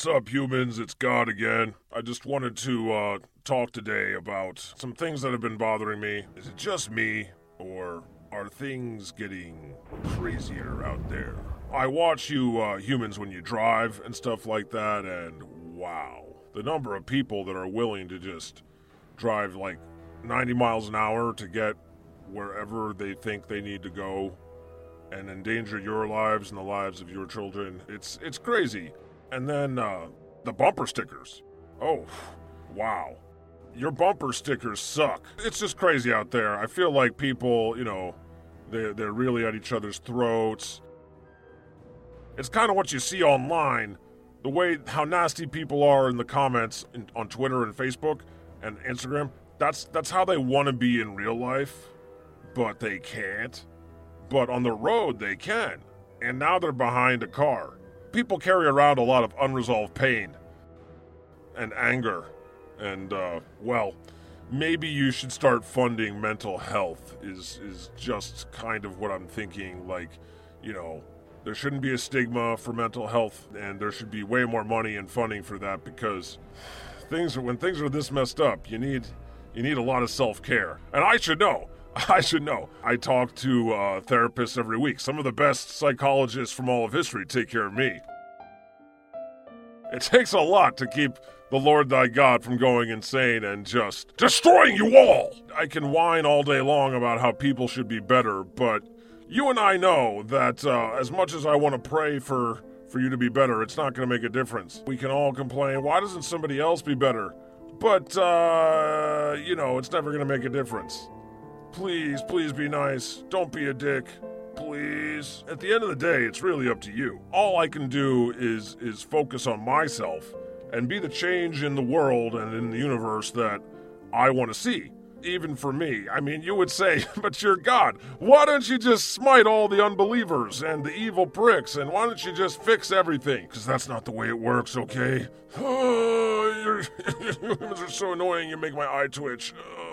What's up, humans? It's God again. I just wanted to uh, talk today about some things that have been bothering me. Is it just me, or are things getting crazier out there? I watch you uh, humans when you drive and stuff like that, and wow, the number of people that are willing to just drive like 90 miles an hour to get wherever they think they need to go and endanger your lives and the lives of your children. It's it's crazy. And then uh, the bumper stickers. Oh, wow. Your bumper stickers suck. It's just crazy out there. I feel like people, you know, they they're really at each other's throats. It's kind of what you see online, the way how nasty people are in the comments in, on Twitter and Facebook and Instagram. That's that's how they want to be in real life, but they can't. But on the road they can. And now they're behind a car. People carry around a lot of unresolved pain and anger. And uh, well, maybe you should start funding mental health is is just kind of what I'm thinking like, you know, there shouldn't be a stigma for mental health and there should be way more money and funding for that because things when things are this messed up, you need you need a lot of self-care. And I should know. I should know. I talk to uh, therapists every week. Some of the best psychologists from all of history take care of me. It takes a lot to keep the Lord thy God from going insane and just destroying you all. I can whine all day long about how people should be better, but you and I know that uh, as much as I want to pray for for you to be better, it's not going to make a difference. We can all complain, why doesn't somebody else be better? But uh, you know, it's never going to make a difference. Please, please be nice. Don't be a dick. Please. At the end of the day, it's really up to you. All I can do is is focus on myself and be the change in the world and in the universe that I want to see. Even for me. I mean, you would say, but you're God. Why don't you just smite all the unbelievers and the evil pricks and why don't you just fix everything? Because that's not the way it works, okay? Oh, you're, humans are so annoying, you make my eye twitch. Oh.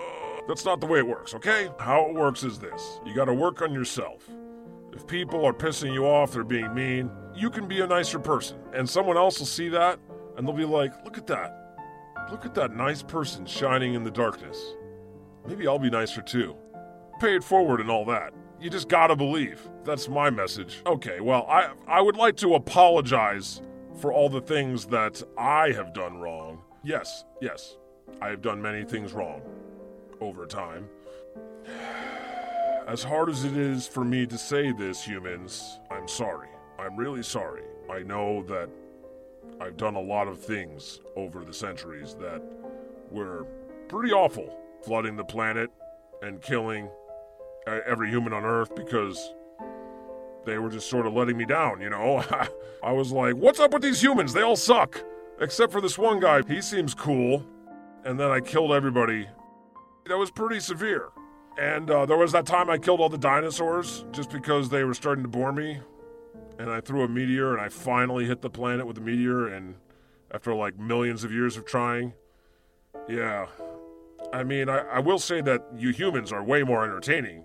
That's not the way it works, okay? How it works is this you gotta work on yourself. If people are pissing you off, they're being mean, you can be a nicer person. And someone else will see that and they'll be like, look at that. Look at that nice person shining in the darkness. Maybe I'll be nicer too. Pay it forward and all that. You just gotta believe. That's my message. Okay, well, I, I would like to apologize for all the things that I have done wrong. Yes, yes, I have done many things wrong over time. As hard as it is for me to say this, humans, I'm sorry. I'm really sorry. I know that I've done a lot of things over the centuries that were pretty awful. Flooding the planet and killing every human on Earth because they were just sort of letting me down, you know? I was like, what's up with these humans? They all suck. Except for this one guy. He seems cool. And then I killed everybody. That was pretty severe. And uh, there was that time I killed all the dinosaurs just because they were starting to bore me. And I threw a meteor and I finally hit the planet with a meteor. And after like millions of years of trying, yeah. I mean, I, I will say that you humans are way more entertaining.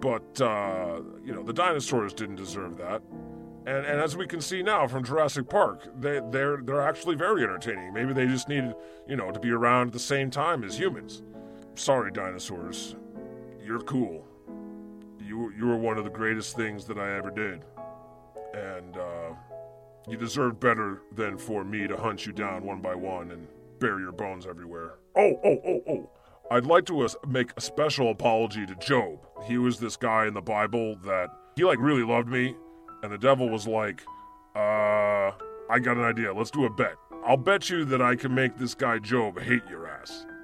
But, uh, you know, the dinosaurs didn't deserve that. And, and as we can see now from Jurassic Park, they, they're, they're actually very entertaining. Maybe they just needed, you know, to be around at the same time as humans. Sorry, dinosaurs. You're cool. You, you were one of the greatest things that I ever did. And uh, you deserve better than for me to hunt you down one by one and bury your bones everywhere. Oh, oh, oh, oh. I'd like to uh, make a special apology to Job. He was this guy in the Bible that he like really loved me, and the devil was like, uh, I got an idea. Let's do a bet. I'll bet you that I can make this guy Job hate ass.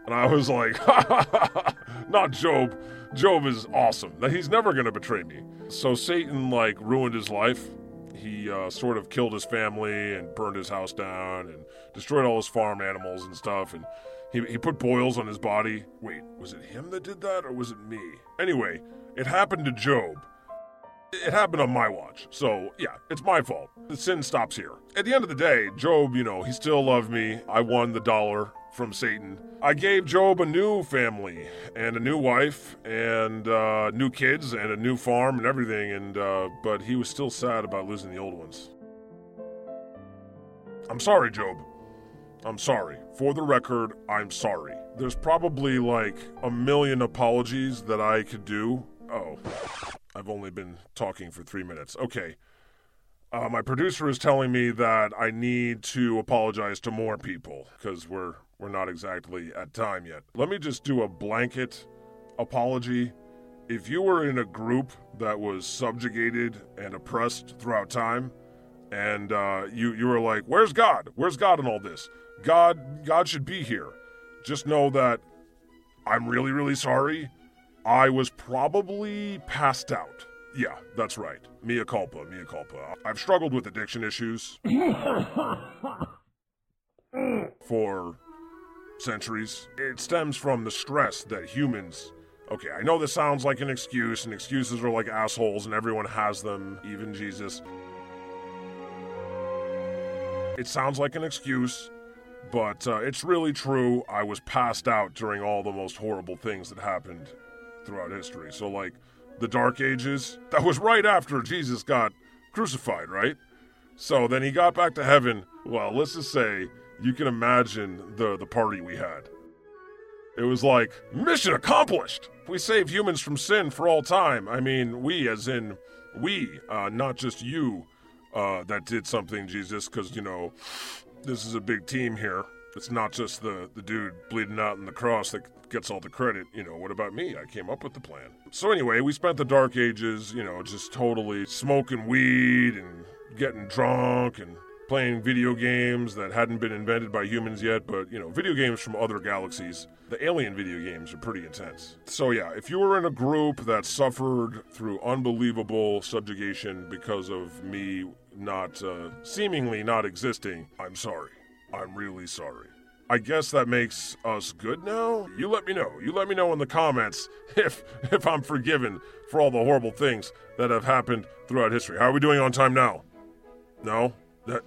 And I was like, not Job. Job is awesome. That he's never going to betray me. So Satan like ruined his life. He uh, sort of killed his family and burned his house down and destroyed all his farm animals and stuff. And he, he put boils on his body. Wait, was it him that did that or was it me? Anyway, it happened to Job. It happened on my watch. So, yeah, it's my fault. The sin stops here. At the end of the day, Job, you know, he still loved me. I won the dollar from Satan. I gave Job a new family and a new wife and uh, new kids and a new farm and everything. And uh, but he was still sad about losing the old ones. I'm sorry, Job. I'm sorry. For the record, I'm sorry. There's probably like a million apologies that I could do. Oh, I've only been talking for three minutes. Okay. Uh, my producer is telling me that I need to apologize to more people because we're we're not exactly at time yet. Let me just do a blanket apology. If you were in a group that was subjugated and oppressed throughout time, and uh, you you were like, "Where's God? Where's God in all this? God God should be here." Just know that I'm really really sorry. I was probably passed out. Yeah, that's right. Mea culpa, mea culpa. I've struggled with addiction issues for centuries. It stems from the stress that humans. Okay, I know this sounds like an excuse, and excuses are like assholes, and everyone has them, even Jesus. It sounds like an excuse, but uh, it's really true. I was passed out during all the most horrible things that happened throughout history. So, like, the Dark Ages, that was right after Jesus got crucified, right? So then he got back to heaven. Well, let's just say you can imagine the, the party we had. It was like, mission accomplished! We saved humans from sin for all time. I mean, we, as in we, uh, not just you, uh, that did something, Jesus, because, you know, this is a big team here. It's not just the, the dude bleeding out in the cross that gets all the credit. You know, what about me? I came up with the plan. So, anyway, we spent the dark ages, you know, just totally smoking weed and getting drunk and playing video games that hadn't been invented by humans yet, but, you know, video games from other galaxies. The alien video games are pretty intense. So, yeah, if you were in a group that suffered through unbelievable subjugation because of me not, uh, seemingly not existing, I'm sorry. I'm really sorry. I guess that makes us good now. You let me know. You let me know in the comments if if I'm forgiven for all the horrible things that have happened throughout history. How are we doing on time now? No? That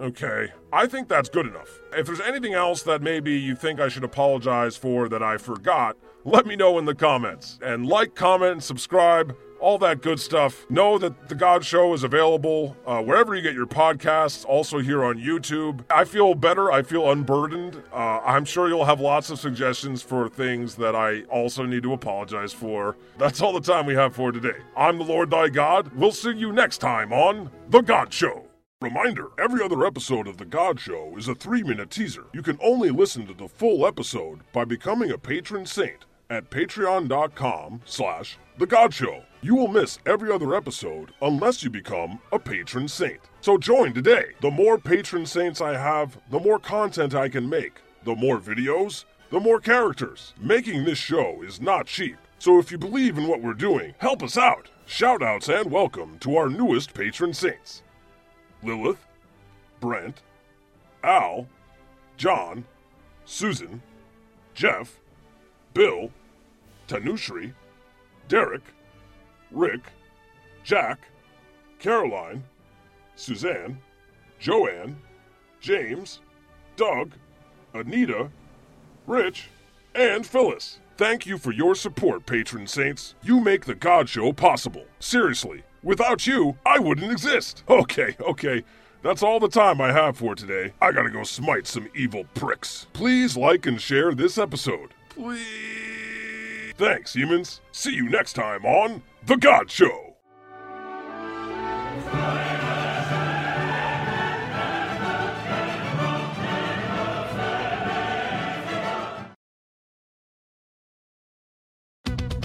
Okay. I think that's good enough. If there's anything else that maybe you think I should apologize for that I forgot, let me know in the comments. And like, comment, and subscribe all that good stuff. Know that The God Show is available uh, wherever you get your podcasts, also here on YouTube. I feel better. I feel unburdened. Uh, I'm sure you'll have lots of suggestions for things that I also need to apologize for. That's all the time we have for today. I'm the Lord thy God. We'll see you next time on The God Show. Reminder every other episode of The God Show is a three minute teaser. You can only listen to the full episode by becoming a patron saint at patreon.com slash The God Show. You will miss every other episode unless you become a patron saint. So join today. The more patron saints I have, the more content I can make. The more videos, the more characters. Making this show is not cheap. So if you believe in what we're doing, help us out. Shoutouts and welcome to our newest patron saints. Lilith, Brent, Al, John, Susan, Jeff, Bill, Tanushri, Derek, Rick, Jack, Caroline, Suzanne, Joanne, James, Doug, Anita, Rich, and Phyllis. Thank you for your support, patron saints. You make the God Show possible. Seriously, without you, I wouldn't exist. Okay, okay. That's all the time I have for today. I gotta go smite some evil pricks. Please like and share this episode. Please. Thanks, humans. See you next time on The God Show.